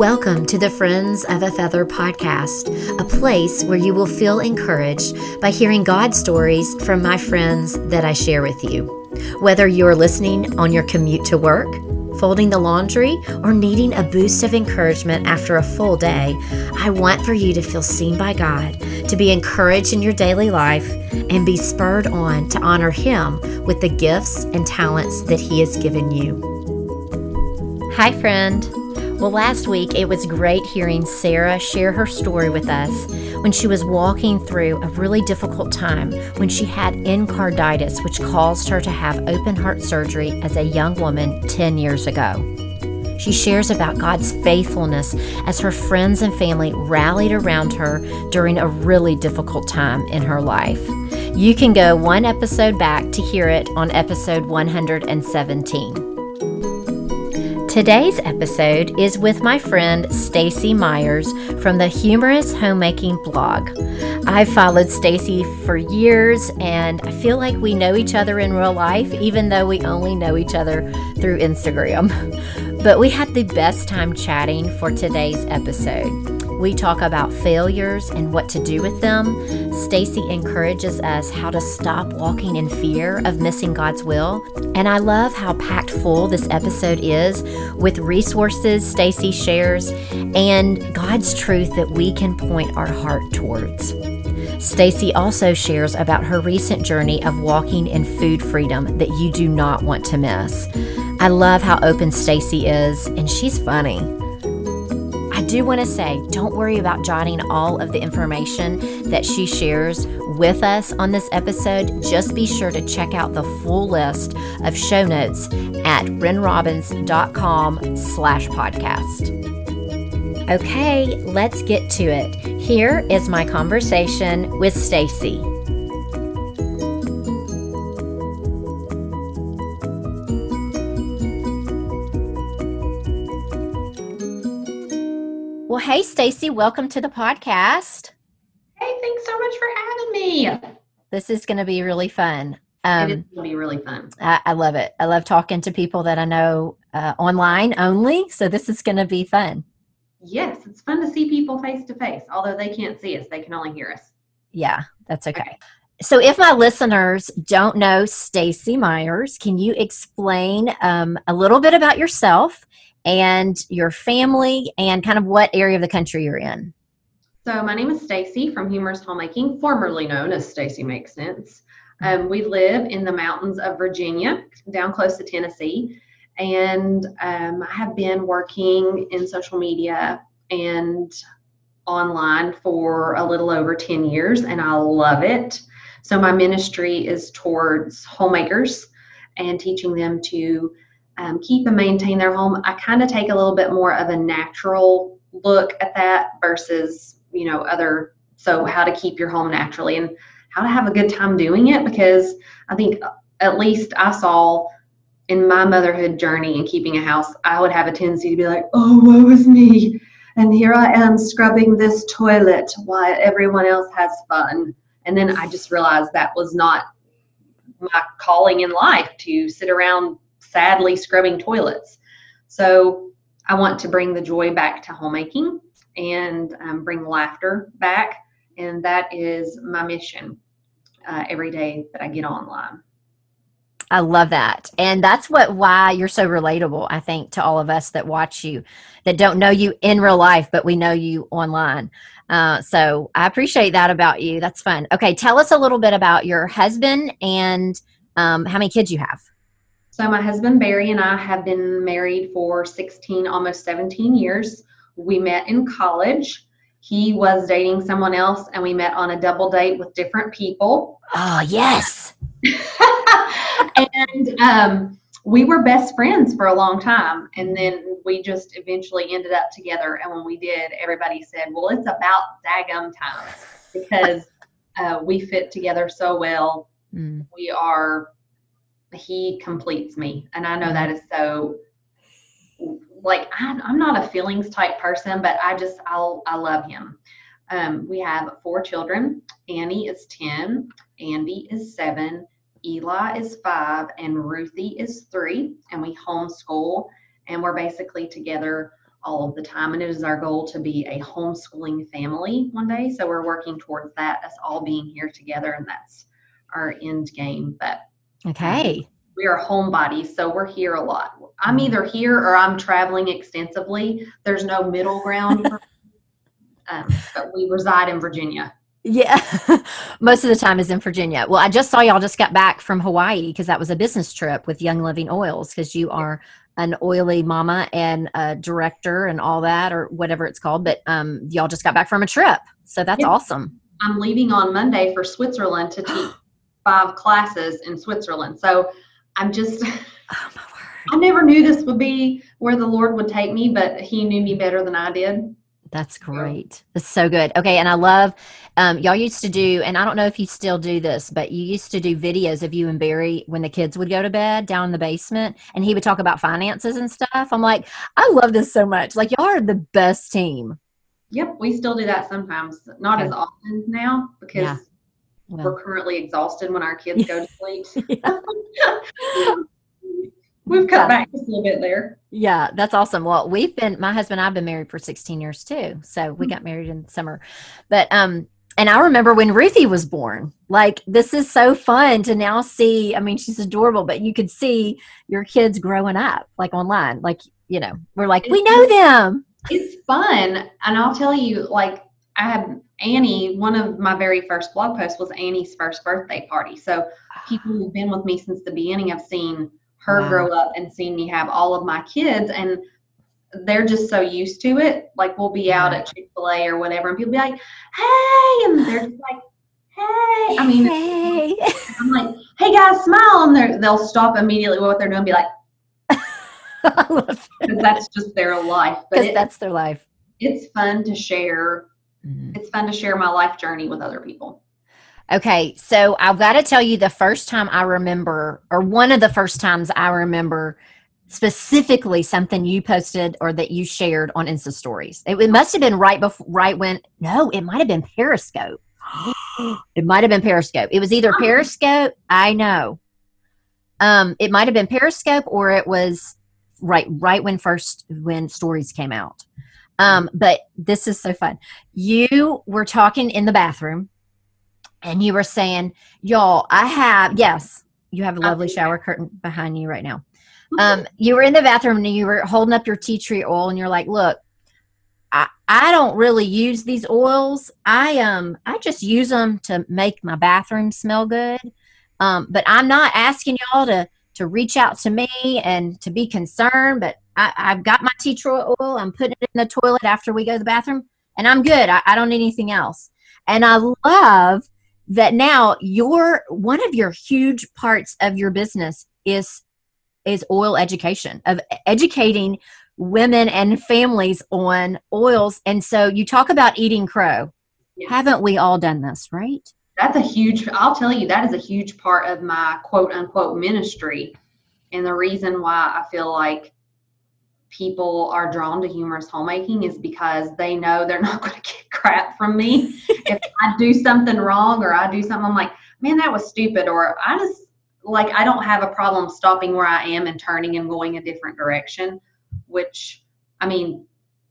Welcome to the Friends of a Feather podcast, a place where you will feel encouraged by hearing God stories from my friends that I share with you. Whether you're listening on your commute to work, folding the laundry, or needing a boost of encouragement after a full day, I want for you to feel seen by God, to be encouraged in your daily life, and be spurred on to honor Him with the gifts and talents that He has given you. Hi, friend. Well, last week it was great hearing Sarah share her story with us when she was walking through a really difficult time when she had endocarditis, which caused her to have open heart surgery as a young woman 10 years ago. She shares about God's faithfulness as her friends and family rallied around her during a really difficult time in her life. You can go one episode back to hear it on episode 117. Today's episode is with my friend Stacy Myers from the Humorous Homemaking blog. I've followed Stacy for years and I feel like we know each other in real life even though we only know each other through Instagram. But we had the best time chatting for today's episode. We talk about failures and what to do with them. Stacy encourages us how to stop walking in fear of missing God's will. And I love how packed full this episode is with resources Stacy shares and God's truth that we can point our heart towards. Stacy also shares about her recent journey of walking in food freedom that you do not want to miss. I love how open Stacy is, and she's funny do want to say don't worry about jotting all of the information that she shares with us on this episode. Just be sure to check out the full list of show notes at renrobbins.com slash podcast. Okay, let's get to it. Here is my conversation with Stacy. Hey, Stacy, welcome to the podcast. Hey, thanks so much for having me. This is going to be really fun. Um, it is going to be really fun. I, I, love it. I love talking to people that I know uh, online only. So this is going to be fun. Yes, it's fun to see people face to face. Although they can't see us, they can only hear us. Yeah, that's okay. okay. So, if my listeners don't know Stacy Myers, can you explain um, a little bit about yourself and your family and kind of what area of the country you're in. So my name is Stacy from Humorous Homemaking, formerly known as Stacy Makes Sense. Um, we live in the mountains of Virginia, down close to Tennessee, and um, I have been working in social media and online for a little over 10 years, and I love it. So my ministry is towards homemakers and teaching them to um, keep and maintain their home. I kind of take a little bit more of a natural look at that versus, you know, other. So, how to keep your home naturally and how to have a good time doing it because I think at least I saw in my motherhood journey and keeping a house, I would have a tendency to be like, oh, woe is me. And here I am scrubbing this toilet while everyone else has fun. And then I just realized that was not my calling in life to sit around sadly scrubbing toilets. So I want to bring the joy back to homemaking and um, bring laughter back. And that is my mission uh, every day that I get online. I love that. And that's what why you're so relatable, I think, to all of us that watch you, that don't know you in real life, but we know you online. Uh, so I appreciate that about you. That's fun. Okay, tell us a little bit about your husband and um, how many kids you have. So, my husband Barry and I have been married for 16, almost 17 years. We met in college. He was dating someone else, and we met on a double date with different people. Oh, yes. and um, we were best friends for a long time. And then we just eventually ended up together. And when we did, everybody said, Well, it's about daggum time because uh, we fit together so well. Mm. We are he completes me and i know that mm-hmm. so like I, i'm not a feelings type person but i just i'll i love him um, we have four children annie is 10 andy is 7 eli is 5 and ruthie is 3 and we homeschool and we're basically together all of the time. And it is our goal to be a homeschooling family one day. So we're working towards that, us all being here together, and that's our end game. But okay. We are homebodies, so we're here a lot. I'm either here or I'm traveling extensively. There's no middle ground. um, but we reside in Virginia. Yeah, most of the time is in Virginia. Well, I just saw y'all just got back from Hawaii because that was a business trip with Young Living Oils because you are an oily mama and a director and all that or whatever it's called. But um, y'all just got back from a trip, so that's awesome. I'm leaving on Monday for Switzerland to teach five classes in Switzerland. So I'm just. Oh my word! I never knew this would be where the Lord would take me, but He knew me better than I did. That's great. That's so good. Okay, and I love um, y'all used to do, and I don't know if you still do this, but you used to do videos of you and Barry when the kids would go to bed down in the basement, and he would talk about finances and stuff. I'm like, I love this so much. Like y'all are the best team. Yep, we still do that sometimes. Not okay. as often now because yeah. We're currently exhausted when our kids go to sleep. We've cut yeah. back just a little bit there. Yeah, that's awesome. Well, we've been my husband and I've been married for 16 years too. So we mm-hmm. got married in summer. But um and I remember when Ruthie was born. Like this is so fun to now see. I mean, she's adorable, but you could see your kids growing up like online. Like, you know, we're like, we know them. It's fun. And I'll tell you, like I had Annie, one of my very first blog posts was Annie's first birthday party. So ah. people who've been with me since the beginning have seen her wow. grow up and seen me have all of my kids and they're just so used to it. Like we'll be out at Chick fil A or whatever, and people be like, hey, and they're just like, hey. I mean, hey. I'm like, hey guys, smile. And they'll stop immediately what they're doing and be like, because that's just their life. Because that's their life. It's fun to share. Mm-hmm. It's fun to share my life journey with other people. Okay, so I've got to tell you the first time I remember, or one of the first times I remember specifically something you posted or that you shared on Insta stories. It, it must have been right before, right when, no, it might have been Periscope. it might have been Periscope. It was either Periscope, I know. Um, it might have been Periscope or it was right, right when first, when stories came out. Um, but this is so fun. You were talking in the bathroom and you were saying, y'all, I have, yes, you have a lovely shower curtain behind you right now. Um, you were in the bathroom and you were holding up your tea tree oil and you're like, look, I, I don't really use these oils. I um I just use them to make my bathroom smell good. Um, but I'm not asking y'all to to reach out to me and to be concerned. But I, I've got my tea tree oil. I'm putting it in the toilet after we go to the bathroom, and I'm good. I, I don't need anything else. And I love that now your one of your huge parts of your business is is oil education of educating women and families on oils and so you talk about eating crow yes. haven't we all done this right that's a huge i'll tell you that is a huge part of my quote unquote ministry and the reason why i feel like people are drawn to humorous homemaking is because they know they're not going to get crap from me. if I do something wrong or I do something, I'm like, man, that was stupid. Or I just, like, I don't have a problem stopping where I am and turning and going a different direction, which, I mean,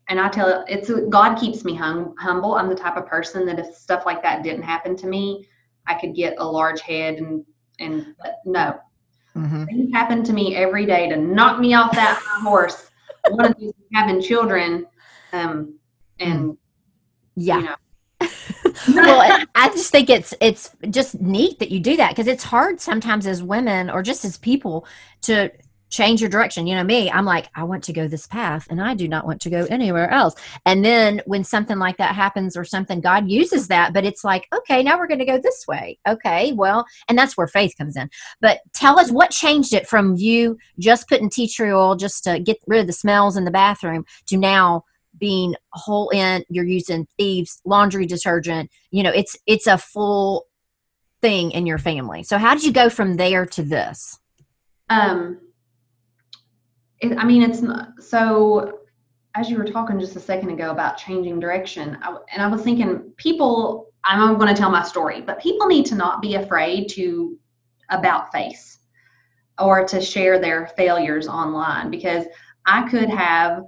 and I tell it's God keeps me hum, humble. I'm the type of person that if stuff like that didn't happen to me, I could get a large head and and no, mm-hmm. things happen to me every day to knock me off that horse one of these having children um and yeah you know. well i just think it's it's just neat that you do that because it's hard sometimes as women or just as people to change your direction. You know, me, I'm like, I want to go this path and I do not want to go anywhere else. And then when something like that happens or something, God uses that, but it's like, okay, now we're going to go this way. Okay, well, and that's where faith comes in. But tell us what changed it from you just putting tea tree oil just to get rid of the smells in the bathroom to now being whole in you're using thieves laundry detergent you know it's it's a full thing in your family so how did you go from there to this um it, I mean, it's not, so as you were talking just a second ago about changing direction, I, and I was thinking people, I'm going to tell my story, but people need to not be afraid to about face or to share their failures online because I could have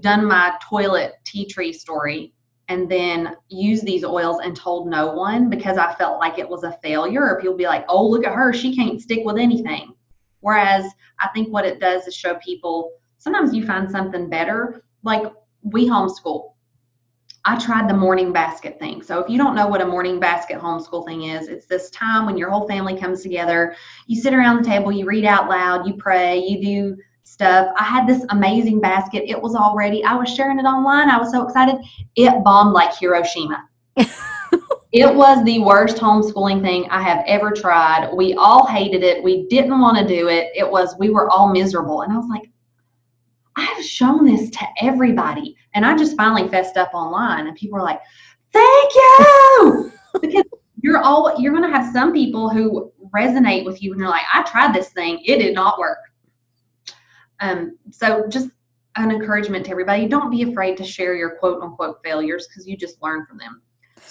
done my toilet tea tree story and then used these oils and told no one because I felt like it was a failure or people be like, oh, look at her. She can't stick with anything. Whereas I think what it does is show people sometimes you find something better. Like we homeschool. I tried the morning basket thing. So if you don't know what a morning basket homeschool thing is, it's this time when your whole family comes together. You sit around the table, you read out loud, you pray, you do stuff. I had this amazing basket. It was all ready. I was sharing it online. I was so excited. It bombed like Hiroshima. it was the worst homeschooling thing I have ever tried. We all hated it. We didn't want to do it. It was, we were all miserable. And I was like, I've shown this to everybody. And I just finally fessed up online and people were like, thank you. because you're all, you're going to have some people who resonate with you and you're like, I tried this thing. It did not work. Um, so just an encouragement to everybody don't be afraid to share your quote unquote failures because you just learn from them.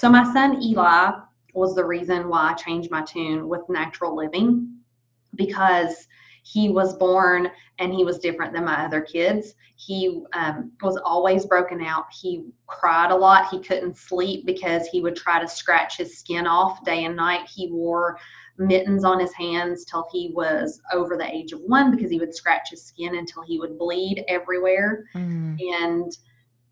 So, my son Eli was the reason why I changed my tune with natural living because he was born and he was different than my other kids. He um, was always broken out. He cried a lot. He couldn't sleep because he would try to scratch his skin off day and night. He wore mittens on his hands till he was over the age of one because he would scratch his skin until he would bleed everywhere. Mm. And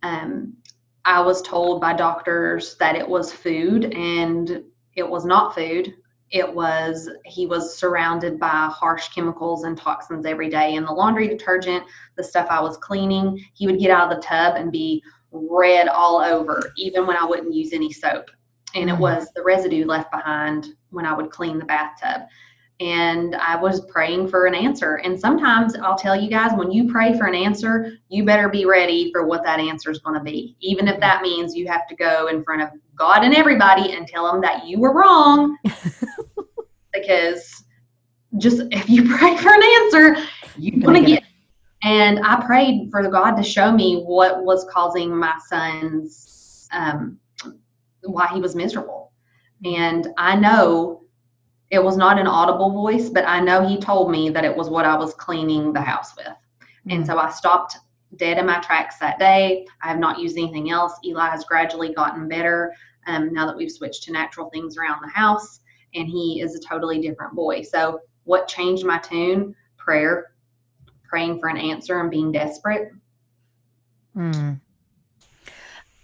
um, I was told by doctors that it was food, and it was not food. It was, he was surrounded by harsh chemicals and toxins every day. And the laundry detergent, the stuff I was cleaning, he would get out of the tub and be red all over, even when I wouldn't use any soap and it mm-hmm. was the residue left behind when I would clean the bathtub. And I was praying for an answer. And sometimes I'll tell you guys, when you pray for an answer, you better be ready for what that answer is going to be. Even if that means you have to go in front of God and everybody and tell them that you were wrong. because just if you pray for an answer, you're going to get it. And I prayed for God to show me what was causing my son's um, why he was miserable. And I know it was not an audible voice, but I know he told me that it was what I was cleaning the house with. And so I stopped dead in my tracks that day. I have not used anything else. Eli has gradually gotten better um, now that we've switched to natural things around the house, and he is a totally different boy. So, what changed my tune? Prayer, praying for an answer and being desperate. Mm.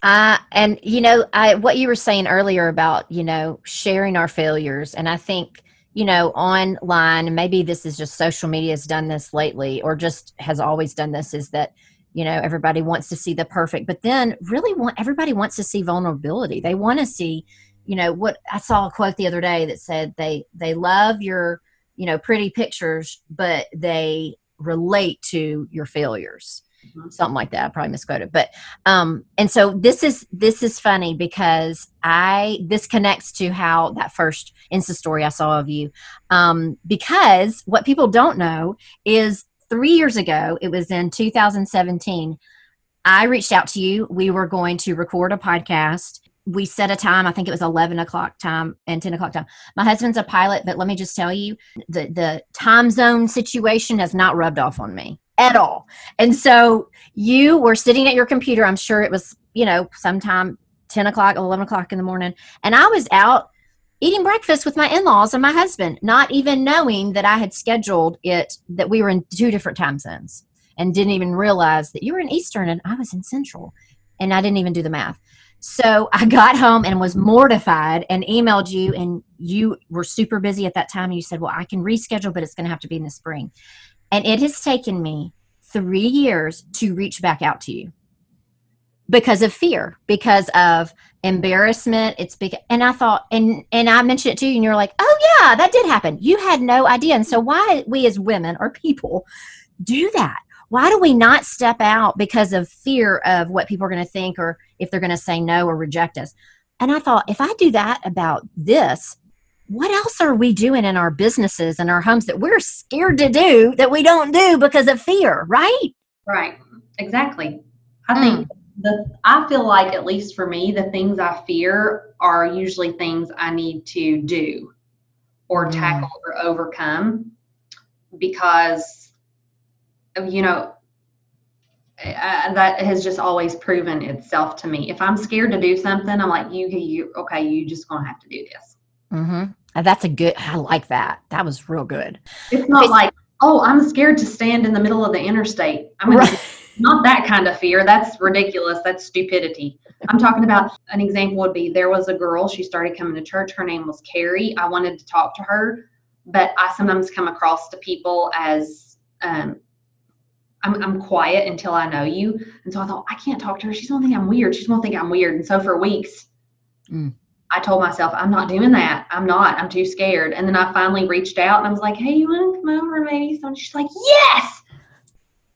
And you know, I what you were saying earlier about you know sharing our failures, and I think you know online, maybe this is just social media has done this lately, or just has always done this, is that you know everybody wants to see the perfect, but then really want everybody wants to see vulnerability. They want to see, you know, what I saw a quote the other day that said they they love your you know pretty pictures, but they relate to your failures. Something like that. I probably misquoted, but um, and so this is this is funny because I this connects to how that first Insta story I saw of you, um, because what people don't know is three years ago, it was in 2017. I reached out to you. We were going to record a podcast we set a time i think it was 11 o'clock time and 10 o'clock time my husband's a pilot but let me just tell you the the time zone situation has not rubbed off on me at all. And so you were sitting at your computer. I'm sure it was, you know, sometime 10 o'clock, 11 o'clock in the morning. And I was out eating breakfast with my in laws and my husband, not even knowing that I had scheduled it, that we were in two different time zones and didn't even realize that you were in Eastern and I was in Central. And I didn't even do the math. So I got home and was mortified and emailed you, and you were super busy at that time. And you said, Well, I can reschedule, but it's going to have to be in the spring. And it has taken me three years to reach back out to you because of fear, because of embarrassment. It's big. And I thought, and, and I mentioned it to you and you're like, oh yeah, that did happen. You had no idea. And so why we as women or people do that? Why do we not step out because of fear of what people are going to think or if they're going to say no or reject us? And I thought, if I do that about this, what else are we doing in our businesses and our homes that we're scared to do that we don't do because of fear, right? Right. Exactly. I mm. think the I feel like at least for me, the things I fear are usually things I need to do or mm. tackle or overcome because you know uh, that has just always proven itself to me. If I'm scared to do something, I'm like, you, you, okay, you just gonna have to do this. Mm-hmm. Uh, that's a good. I like that. That was real good. It's not like, oh, I'm scared to stand in the middle of the interstate. I'm right. not that kind of fear. That's ridiculous. That's stupidity. I'm talking about an example would be there was a girl. She started coming to church. Her name was Carrie. I wanted to talk to her, but I sometimes come across to people as um, I'm, I'm quiet until I know you. And so I thought, I can't talk to her. She's going to think I'm weird. She's going to think I'm weird. And so for weeks, mm. I told myself, I'm not doing that. I'm not. I'm too scared. And then I finally reached out and I was like, hey, you want to come over maybe? So she's like, yes.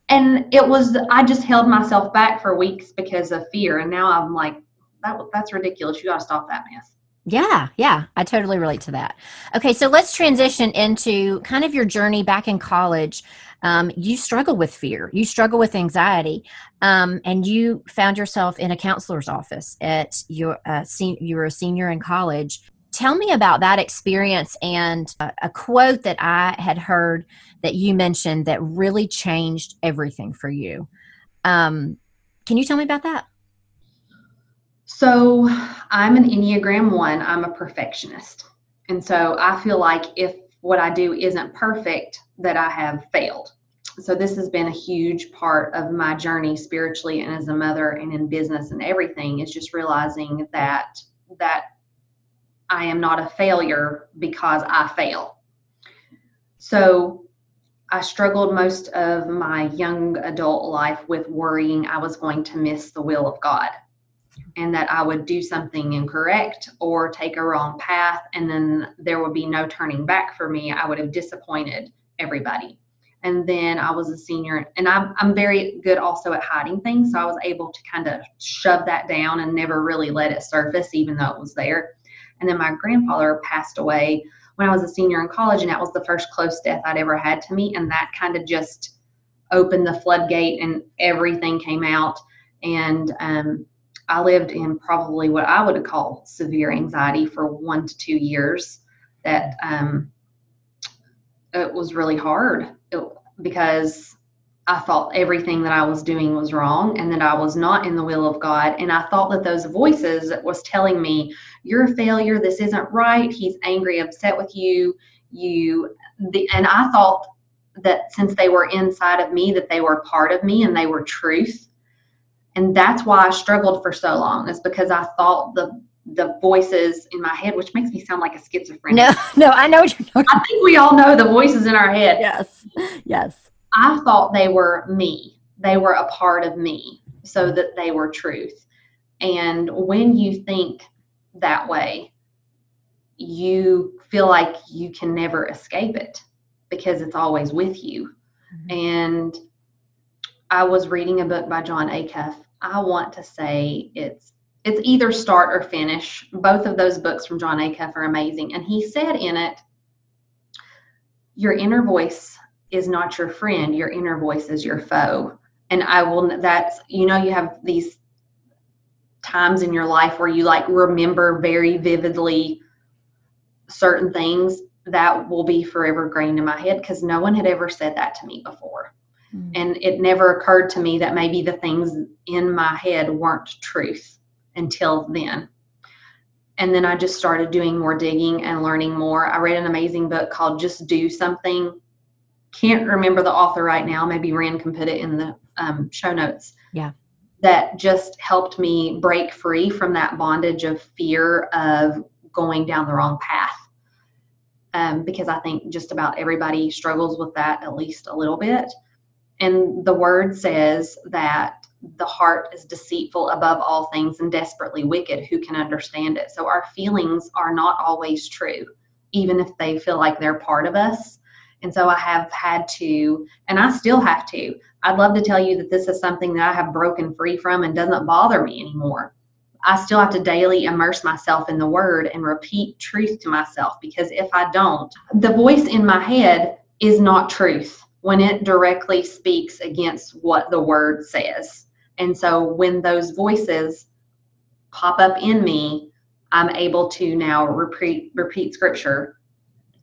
And it was, I just held myself back for weeks because of fear. And now I'm like, that, that's ridiculous. You got to stop that mess. Yeah, yeah, I totally relate to that. Okay, so let's transition into kind of your journey back in college. Um, you struggle with fear, you struggle with anxiety, um, and you found yourself in a counselor's office at your uh, you were a senior in college. Tell me about that experience and uh, a quote that I had heard that you mentioned that really changed everything for you. Um, can you tell me about that? So, I'm an Enneagram 1, I'm a perfectionist. And so I feel like if what I do isn't perfect, that I have failed. So this has been a huge part of my journey spiritually and as a mother and in business and everything is just realizing that that I am not a failure because I fail. So I struggled most of my young adult life with worrying I was going to miss the will of God and that I would do something incorrect or take a wrong path, and then there would be no turning back for me. I would have disappointed everybody. And then I was a senior, and I'm, I'm very good also at hiding things. So I was able to kind of shove that down and never really let it surface, even though it was there. And then my grandfather passed away when I was a senior in college, and that was the first close death I'd ever had to me. And that kind of just opened the floodgate, and everything came out. And um, I lived in probably what I would call severe anxiety for one to two years. That um, it was really hard it, because I thought everything that I was doing was wrong and that I was not in the will of God. And I thought that those voices that was telling me, you're a failure, this isn't right, he's angry, upset with you, you the, and I thought that since they were inside of me, that they were part of me and they were truth and that's why I struggled for so long is because I thought the the voices in my head, which makes me sound like a schizophrenic. No, no, I know what you're talking. I think we all know the voices in our head. Yes, yes. I thought they were me. They were a part of me, so that they were truth. And when you think that way, you feel like you can never escape it because it's always with you. Mm-hmm. And I was reading a book by Jon Acuff. I want to say it's it's either start or finish. Both of those books from Jon Acuff are amazing. And he said in it, your inner voice is not your friend, your inner voice is your foe. And I will that's you know you have these times in your life where you like remember very vividly certain things that will be forever grained in my head because no one had ever said that to me before. Mm. And it never occurred to me that maybe the things in my head weren't truth until then. And then I just started doing more digging and learning more. I read an amazing book called Just Do Something. Can't remember the author right now. Maybe Rand can put it in the um, show notes. Yeah. That just helped me break free from that bondage of fear of going down the wrong path. Um, because I think just about everybody struggles with that at least a little bit. And the word says that the heart is deceitful above all things and desperately wicked. Who can understand it? So our feelings are not always true, even if they feel like they're part of us. And so I have had to, and I still have to. I'd love to tell you that this is something that I have broken free from and doesn't bother me anymore. I still have to daily immerse myself in the word and repeat truth to myself because if I don't, the voice in my head is not truth when it directly speaks against what the word says. And so when those voices pop up in me, I'm able to now repeat repeat scripture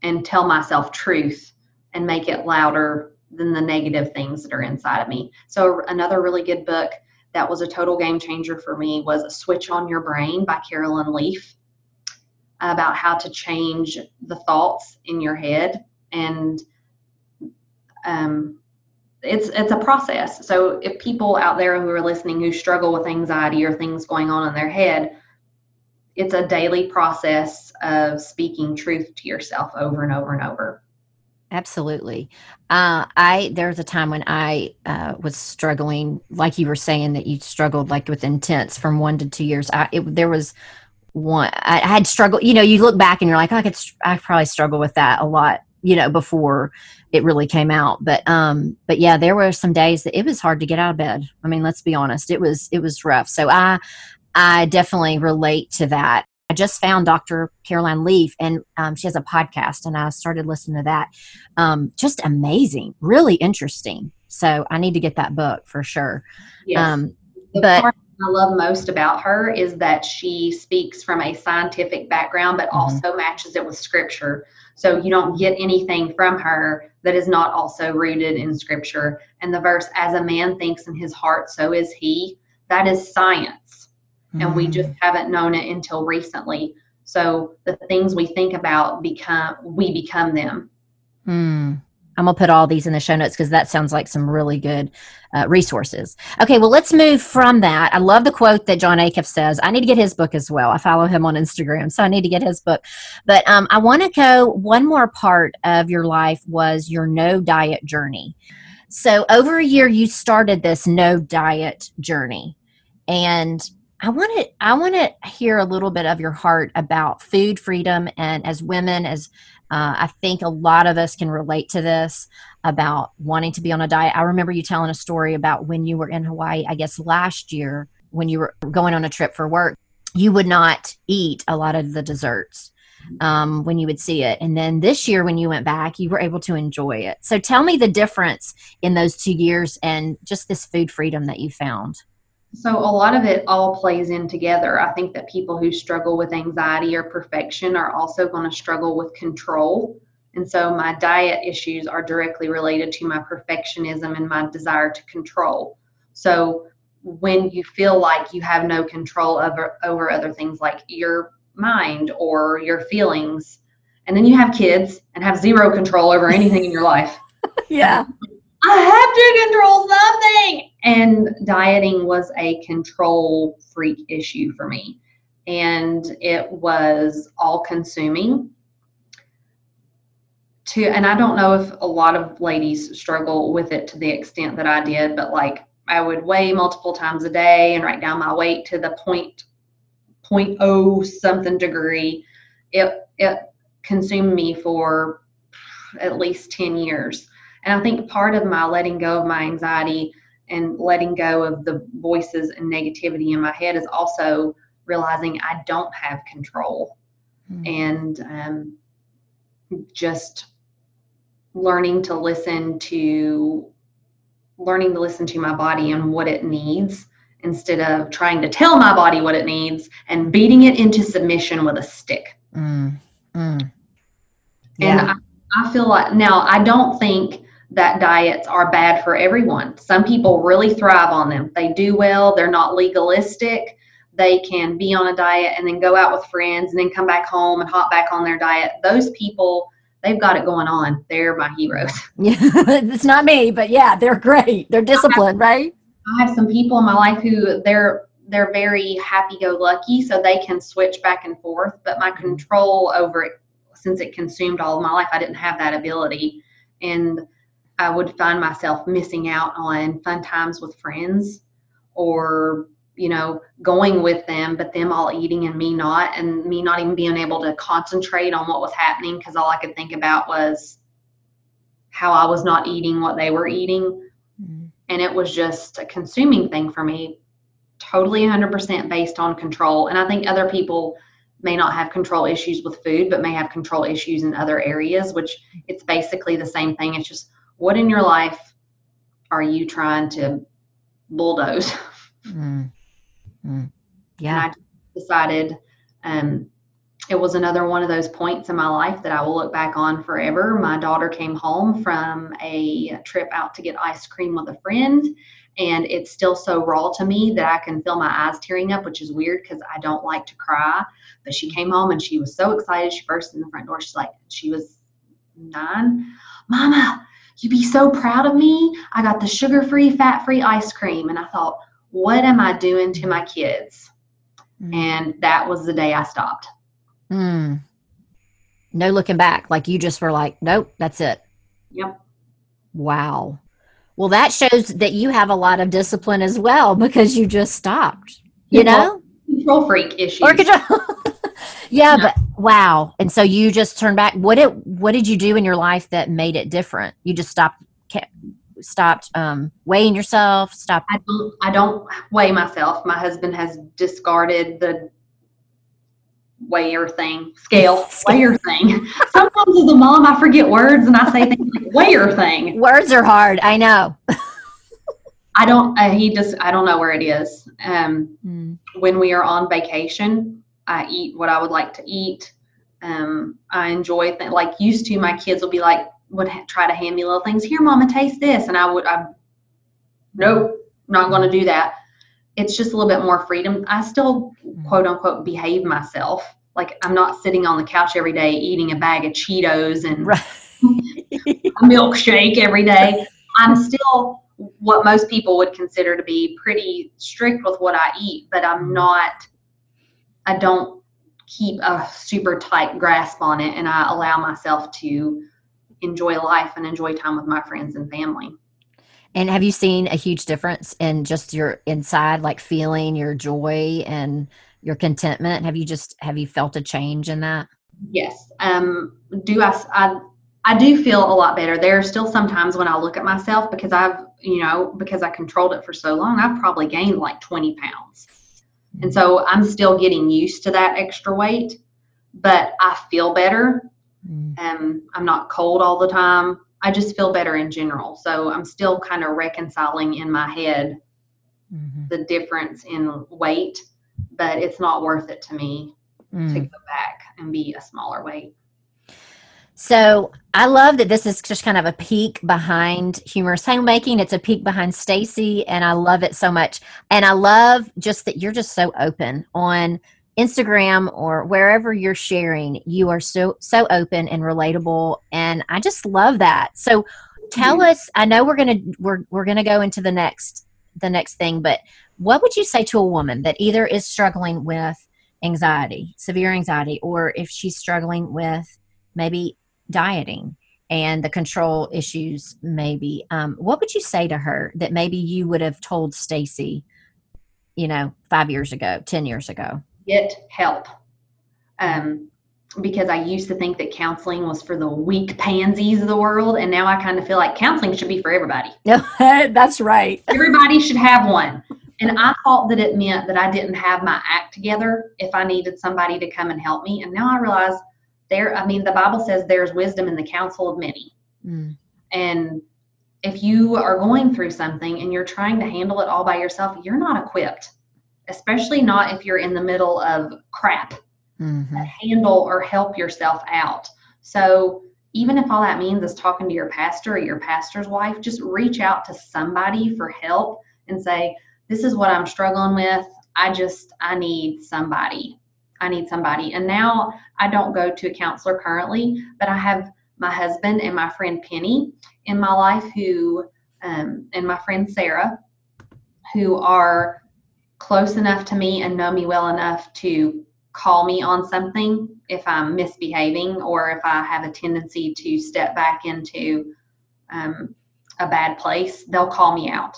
and tell myself truth and make it louder than the negative things that are inside of me. So another really good book that was a total game changer for me was Switch on Your Brain by Caroline Leaf about how to change the thoughts in your head and um, it's it's a process. So if people out there who are listening who struggle with anxiety or things going on in their head, it's a daily process of speaking truth to yourself over and over and over. Absolutely. Uh, I there was a time when I uh, was struggling, like you were saying that you struggled like with intense from one to two years. I it, there was one I, I had struggled. You know, you look back and you're like, oh, I could I probably struggle with that a lot. You know, before it really came out. But um, but yeah, there were some days that it was hard to get out of bed. I mean, let's be honest, it was it was rough. So I I definitely relate to that. I just found Dr. Caroline Leaf, and um, she has a podcast, and I started listening to that. Um, just amazing, really interesting. So I need to get that book for sure. Yes. Um, but I love most about her is that she speaks from a scientific background, but mm-hmm. also matches it with scripture. So you don't get anything from her that is not also rooted in scripture. And the verse, as a man thinks in his heart, so is he, that is science. Mm-hmm. And we just mm. haven't known it until recently. So the things we think about become, we become them. Mm. I'm gonna put all these in the show notes because that sounds like some really good uh, resources. Okay, well, let's move from that. I love the quote that Jon Acuff says. I need to get his book as well. I follow him on Instagram, so I need to get his book. But um, I want to go. One more part of your life was your no diet journey. So over a year, you started this no diet journey, and I want to I want to hear a little bit of your heart about food freedom and as women as uh, I think a lot of us can relate to this about wanting to be on a diet. I remember you telling a story about when you were in Hawaii, I guess last year, when you were going on a trip for work, you would not eat a lot of the desserts um, when you would see it. And then this year, when you went back, you were able to enjoy it. So tell me the difference in those two years and just this food freedom that you found. So, a lot of it all plays in together. I think that people who struggle with anxiety or perfection are also going to struggle with control. And so, my diet issues are directly related to my perfectionism and my desire to control. So, when you feel like you have no control over, over other things like your mind or your feelings, and then you have kids and have zero control over anything in your life. yeah. I have to control something. And dieting was a control freak issue for me. And it was all consuming. To, and I don't know if a lot of ladies struggle with it to the extent that I did, but like I would weigh multiple times a day and write down my weight to the point point oh something degree. It it consumed me for at least 10 years and I think part of my letting go of my anxiety and letting go of the voices and negativity in my head is also realizing I don't have control mm-hmm. and um, just learning to listen to learning to listen to my body and what it needs instead of trying to tell my body what it needs and beating it into submission with a stick. Mm, mm. Yeah. And I, I feel like now I don't think that diets are bad for everyone. Some people really thrive on them. They do well, they're not legalistic. They can be on a diet and then go out with friends and then come back home and hop back on their diet. Those people, they've got it going on. They're my heroes. Yeah, it's not me, but yeah, they're great. They're disciplined, I have, right? I have some people in my life who they're they're very happy-go-lucky, so they can switch back and forth. But my control over it, since it consumed all of my life, I didn't have that ability. And I would find myself missing out on fun times with friends or, you know, going with them, but them all eating and me not, and me not even being able to concentrate on what was happening because all I could think about was how I was not eating what they were eating. Mm-hmm. And it was just a consuming thing for me, totally 100% based on control. And I think other people may not have control issues with food, but may have control issues in other areas, which it's basically the same thing. It's just what in your life are you trying to bulldoze? Mm. Mm. Yeah. And I decided um, it was another one of those points in my life that I will look back on forever. My daughter came home from a trip out to get ice cream with a friend, and it's still so raw to me that I can feel my eyes tearing up, which is weird because I don't like to cry. But she came home and she was so excited. She burst in the front door. She's like, she was nine. Mama, you'd be so proud of me. I got the sugar free, fat free ice cream. And I thought, what am I doing to my kids? Mm. And that was the day I stopped. Mm. No looking back. Like you just were like, nope, that's it. Yep. Wow. Well, that shows that you have a lot of discipline as well because you just stopped. You know, control freak issue. Yeah, but wow. And so you just turned back. What did what did you do in your life that made it different? You just stopped kept, stopped um, weighing yourself. Stopped. I don't. I don't weigh myself. My husband has discarded the weigher thing, scale, weigher thing. Sometimes as a mom, I forget words and I say things like weigher thing. Words are hard. I know. I don't. Uh, he just. I don't know where it is. Um, mm. When we are on vacation, I eat what I would like to eat. Um, I enjoy th- like used to. My kids will be like would ha- try to hand me little things. Here, mama, taste this, and I would. I nope, not going to do that it's just a little bit more freedom. I still mm-hmm. quote unquote behave myself. Like I'm not sitting on the couch every day eating a bag of Cheetos and right. a milkshake every day. I'm still what most people would consider to be pretty strict with what I eat, but I'm mm-hmm. not, I don't keep a super tight grasp on it and I allow myself to enjoy life and enjoy time with my friends and family. And have you seen a huge difference in just your inside, like feeling your joy and your contentment? Have you just have you felt a change in that? Yes. Um, do I, I I do feel a lot better. There are still some times when I look at myself because I've, you know, because I controlled it for so long, I've probably gained like 20 pounds. And so I'm still getting used to that extra weight, but I feel better. Mm. Um, I'm not cold all the time. I just feel better in general. So I'm still kind of reconciling in my head mm-hmm. the difference in weight, but it's not worth it to me mm. to go back and be a smaller weight. So I love that this is just kind of a peek behind humorous homemaking. It's a peek behind Stacy, and I love it so much. And I love just that you're just so open on Instagram or wherever you're sharing, you are so so open and relatable and I just love that. So tell us, I know we're to we're we're to go into the next the next thing, but what would you say to a woman that either is struggling with anxiety, severe anxiety or if she's struggling with maybe dieting and the control issues maybe um, what would you say to her that maybe you would have told stacy you know five years ago ten years ago get help. Um, because I used to think that counseling was for the weak pansies of the world, and now I kind of feel like counseling should be for everybody. That's right. Everybody should have one. And I thought that it meant that I didn't have my act together if I needed somebody to come and help me. And now I realize there, I mean, the Bible says there's wisdom in the counsel of many. Mm. And if you are going through something and you're trying to handle it all by yourself, you're not equipped especially not if you're in the middle of crap. Mm-hmm. Handle or help yourself out. So even if all that means is talking to your pastor or your pastor's wife, just reach out to somebody for help and say, This is what I'm struggling with. I just, I need somebody. I need somebody. And now I don't go to a counselor currently, but I have my husband and my friend Penny in my life who, um, and my friend Sarah, who are close enough to me and know me well enough to call me on something if I'm misbehaving or if I have a tendency to step back into um, a bad place, they'll call me out.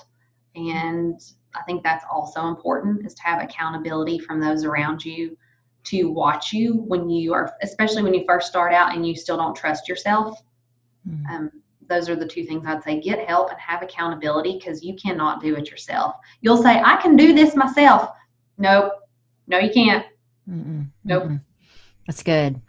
And I think that's also important is to have accountability from those around you to watch you when you are, especially when you first start out and you still don't trust yourself. Mm. Um, those are the two things I'd say get help and have accountability because you cannot do it yourself. You'll say, I can do this myself. Nope. No, you can't. Mm-mm. Nope. Mm-mm. That's good.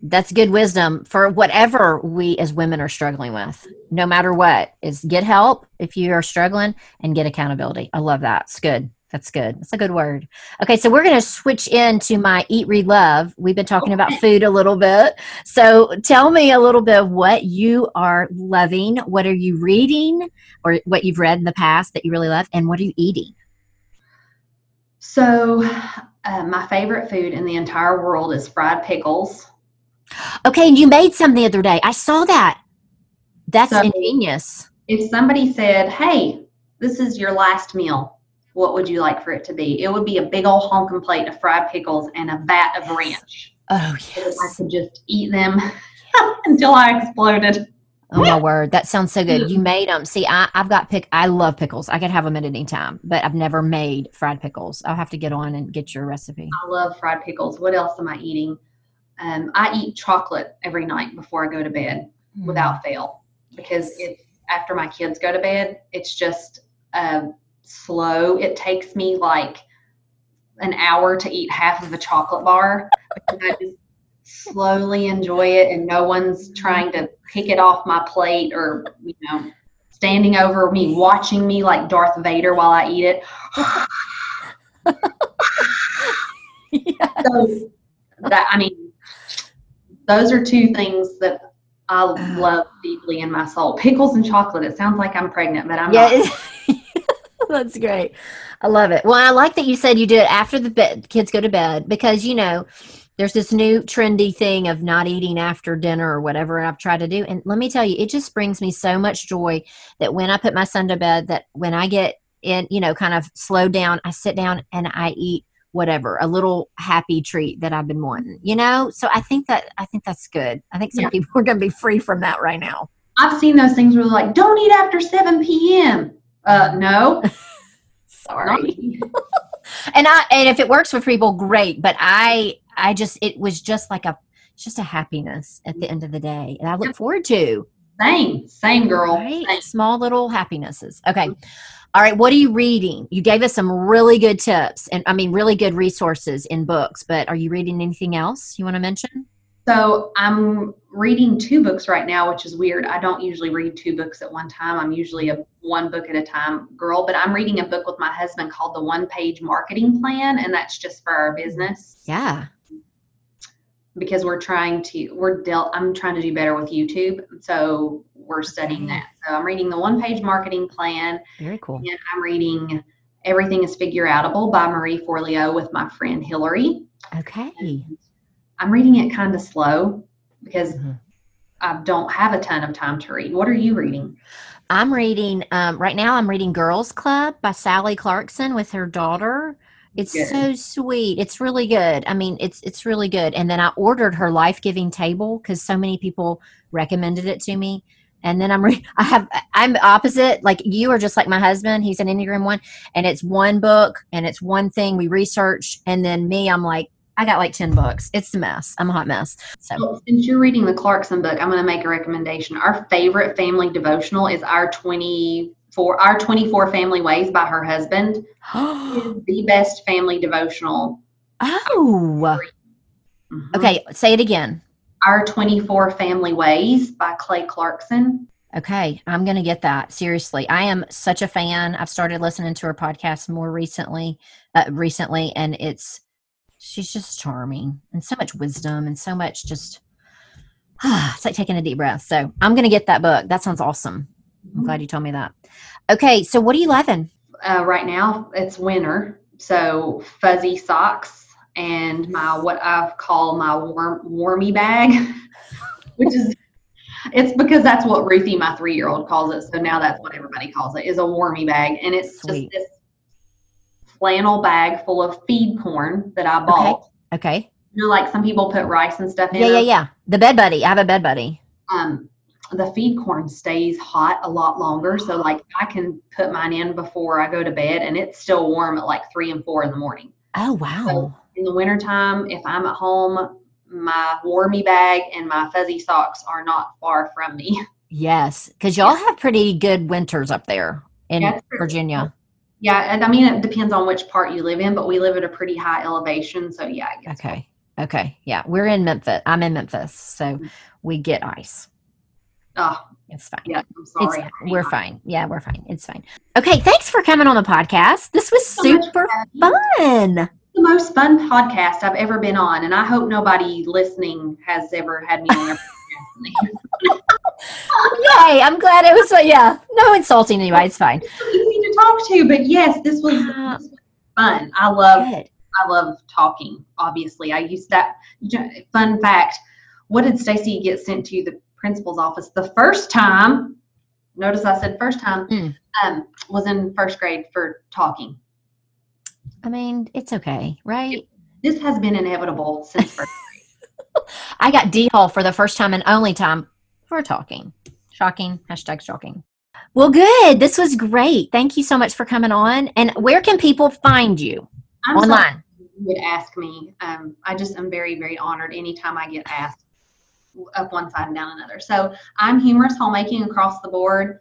That's good wisdom for whatever we as women are struggling with, no matter what, is get help if you are struggling and get accountability. I love that. It's good. That's good. That's a good word. Okay, so we're going to switch into my eat, read, love. We've been talking about food a little bit. So tell me a little bit of what you are loving. What are you reading or what you've read in the past that you really love? And what are you eating? So, uh, my favorite food in the entire world is fried pickles. Okay, and you made some the other day. I saw that. That's So- ingenious. If somebody said, Hey, this is your last meal, what would you like for it to be? It would be a big old honking plate of fried pickles and a vat of ranch. Oh, So I could just eat them until I exploded. Oh, my word. That sounds so good. You made them. See, I, I've got pick. I love pickles. I could have them at any time, but I've never made fried pickles. I'll have to get on and get your recipe. I love fried pickles. What else am I eating? Um, I eat chocolate every night before I go to bed Mm. without fail because it's after my kids go to bed, it's just slow. It takes me like an hour to eat half of a chocolate bar. because I just slowly enjoy it, and no one's trying to pick it off my plate or you know standing over me watching me like Darth Vader while I eat it. Yeah. so that I mean, those are two things that I love deeply in my soul. Pickles and chocolate. It sounds like I'm pregnant, but I'm Yeah, not. that's great. I love it. Well, I like that you said you do it after the bed, kids go to bed because you know there's this new trendy thing of not eating after dinner or whatever I've tried to do. And let me tell you, it just brings me so much joy that when I put my son to bed, that when I get in, you know, kind of slow down, I sit down and I eat whatever a little happy treat that I've been wanting. You know, so I think that I think that's good. I think some Yeah. people are going to be free from that right now. I've seen those things where they're like, "Don't eat after 7 p.m." Uh, no. Sorry. and I and if it works for people, great. But I I just it was just like a just a happiness at the end of the day, and I look forward to Same, same girl. right Same. small little happinesses. Okay. All right, what are you reading? You gave us some really good tips and I mean really good resources in books, but are you reading anything else you want to mention? So I'm reading two books right now, which is weird. I don't usually read two books at one time. I'm usually a one book at a time girl, but I'm reading a book with my husband called The One Page Marketing Plan, and that's just for our business. Yeah. because we're trying to we're dealt i'm trying to do better with youtube so we're studying that so i'm reading the one page marketing plan Very cool. and i'm reading everything is figure outable by marie forleo with my friend hillary Okay. I'm reading it kind of slow because Mhm. i don't have a ton of time to read what are you reading I'm reading um, right now. I'm reading Girls Club by Sally Clarkson with her daughter. It's Good. so sweet. It's really good. I mean, it's it's really good. And then I ordered her life giving table because so many people recommended it to me. And then I'm re- I have I'm opposite. Like you are just like my husband. He's an Enneagram one, and it's one book and it's one thing we research. And then me, I'm like I got like ten books. It's a mess. I'm a hot mess. So Well, since you're reading the clarkson book i'm going to make a recommendation our favorite family devotional is our 24 our 24 family ways by her husband the best family devotional oh Mhm. okay. Say it again. Our 24 Family Ways by Clay Clarkson. Okay, I'm going to get that. Seriously. I am such a fan. I've started listening to her podcast more recently, uh, recently and it's she's just charming and so much wisdom and so much just it's like taking a deep breath. So, I'm to get that book. That sounds awesome. I'm glad you told me that. Okay, so what are you loving? Uh, right now, it's winter, so fuzzy socks and my what I call my warm warmy bag, which is it's because that's what Ruthie, my three year old, calls it. So now that's what everybody calls it is a warmy bag, and it's Sweet. just this flannel bag full of feed corn that I bought. Okay. okay. You know, like some people put rice and stuff in. Yeah, yeah, them. yeah. The bed buddy. I have a bed buddy. um the feed corn stays hot a lot longer so like i can put mine in before i go to bed and it's still warm at like three and four in the morning Oh, wow. in the wintertime if i'm at home my warmy bag and my fuzzy socks are not far from me Yes, cuz y'all have pretty good winters up there in Yeah, it's pretty- Virginia. Yeah and i mean it depends on which part you live in but we live at a pretty high elevation so yeah Okay. Okay. Yeah. We're in Memphis. I'm in Memphis. So mm-hmm. we get ice. Oh, It's fine. yeah. I'm It's, we're fine. Yeah, we're fine. It's fine. Okay, thanks for coming on the podcast. This was so super for having me. fun. the most fun podcast I've ever been on, and I hope nobody listening has ever had me on. Yay! I'm glad it was. Yeah, no insulting anybody. It's fine. Talk to, but yes, this was, Yeah. this was fun. I love Good. I love talking. Obviously, I used that. Fun fact: What did Stacy get sent to the principal's office the first time? Notice I said first time. Mm. Um, was in first grade for talking. I mean, it's okay, right? This has been inevitable since first. grade. I got D Hall for the first time and only time for talking. Shocking. Hashtag shocking. Well, good. This was great. Thank you so much for coming on. And where can people find you I'm online? you would ask me. Um, I just am very, very honored anytime I get asked up one side and down another. So I'm humorous homemaking across the board.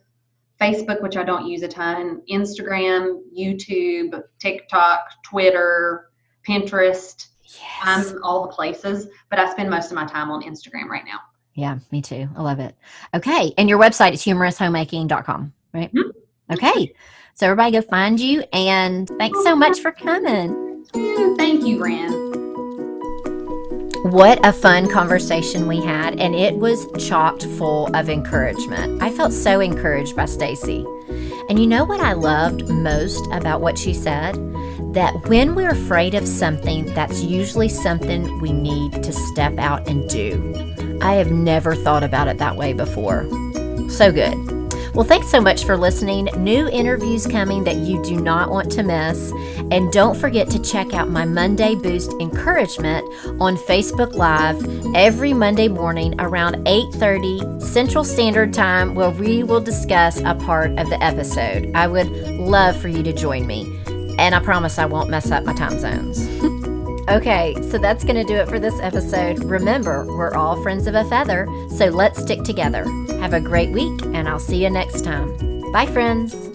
Facebook, which I don't use a ton, Instagram, YouTube, TikTok, Twitter, Pinterest. Yes. I'm all the places, but I spend most of my time on Instagram right now. Yeah, me too. I love it. Okay. And your website is humoroushomemaking.com, right? Mhm. Okay. So everybody go find you. And thanks so much for coming. Thank you, Ren. What a fun conversation we had, and it was chocked full of encouragement. I felt so encouraged by Stacy. And you know what I loved most about what she said? That when we're afraid of something, that's usually something we need to step out and do. I have never thought about it that way before. So good. Well, thanks so much for listening. New interviews coming that you do not want to miss. And don't forget to check out my Monday Boost Encouragement on Facebook Live every Monday morning around 8:30 Central Standard Time where we will discuss a part of the episode. I would love for you to join me. And I promise I won't mess up my time zones. Okay, so that's going to do it for this episode. Remember, we're all friends of a feather, so let's stick together. Have a great week, and I'll see you next time. Bye, friends.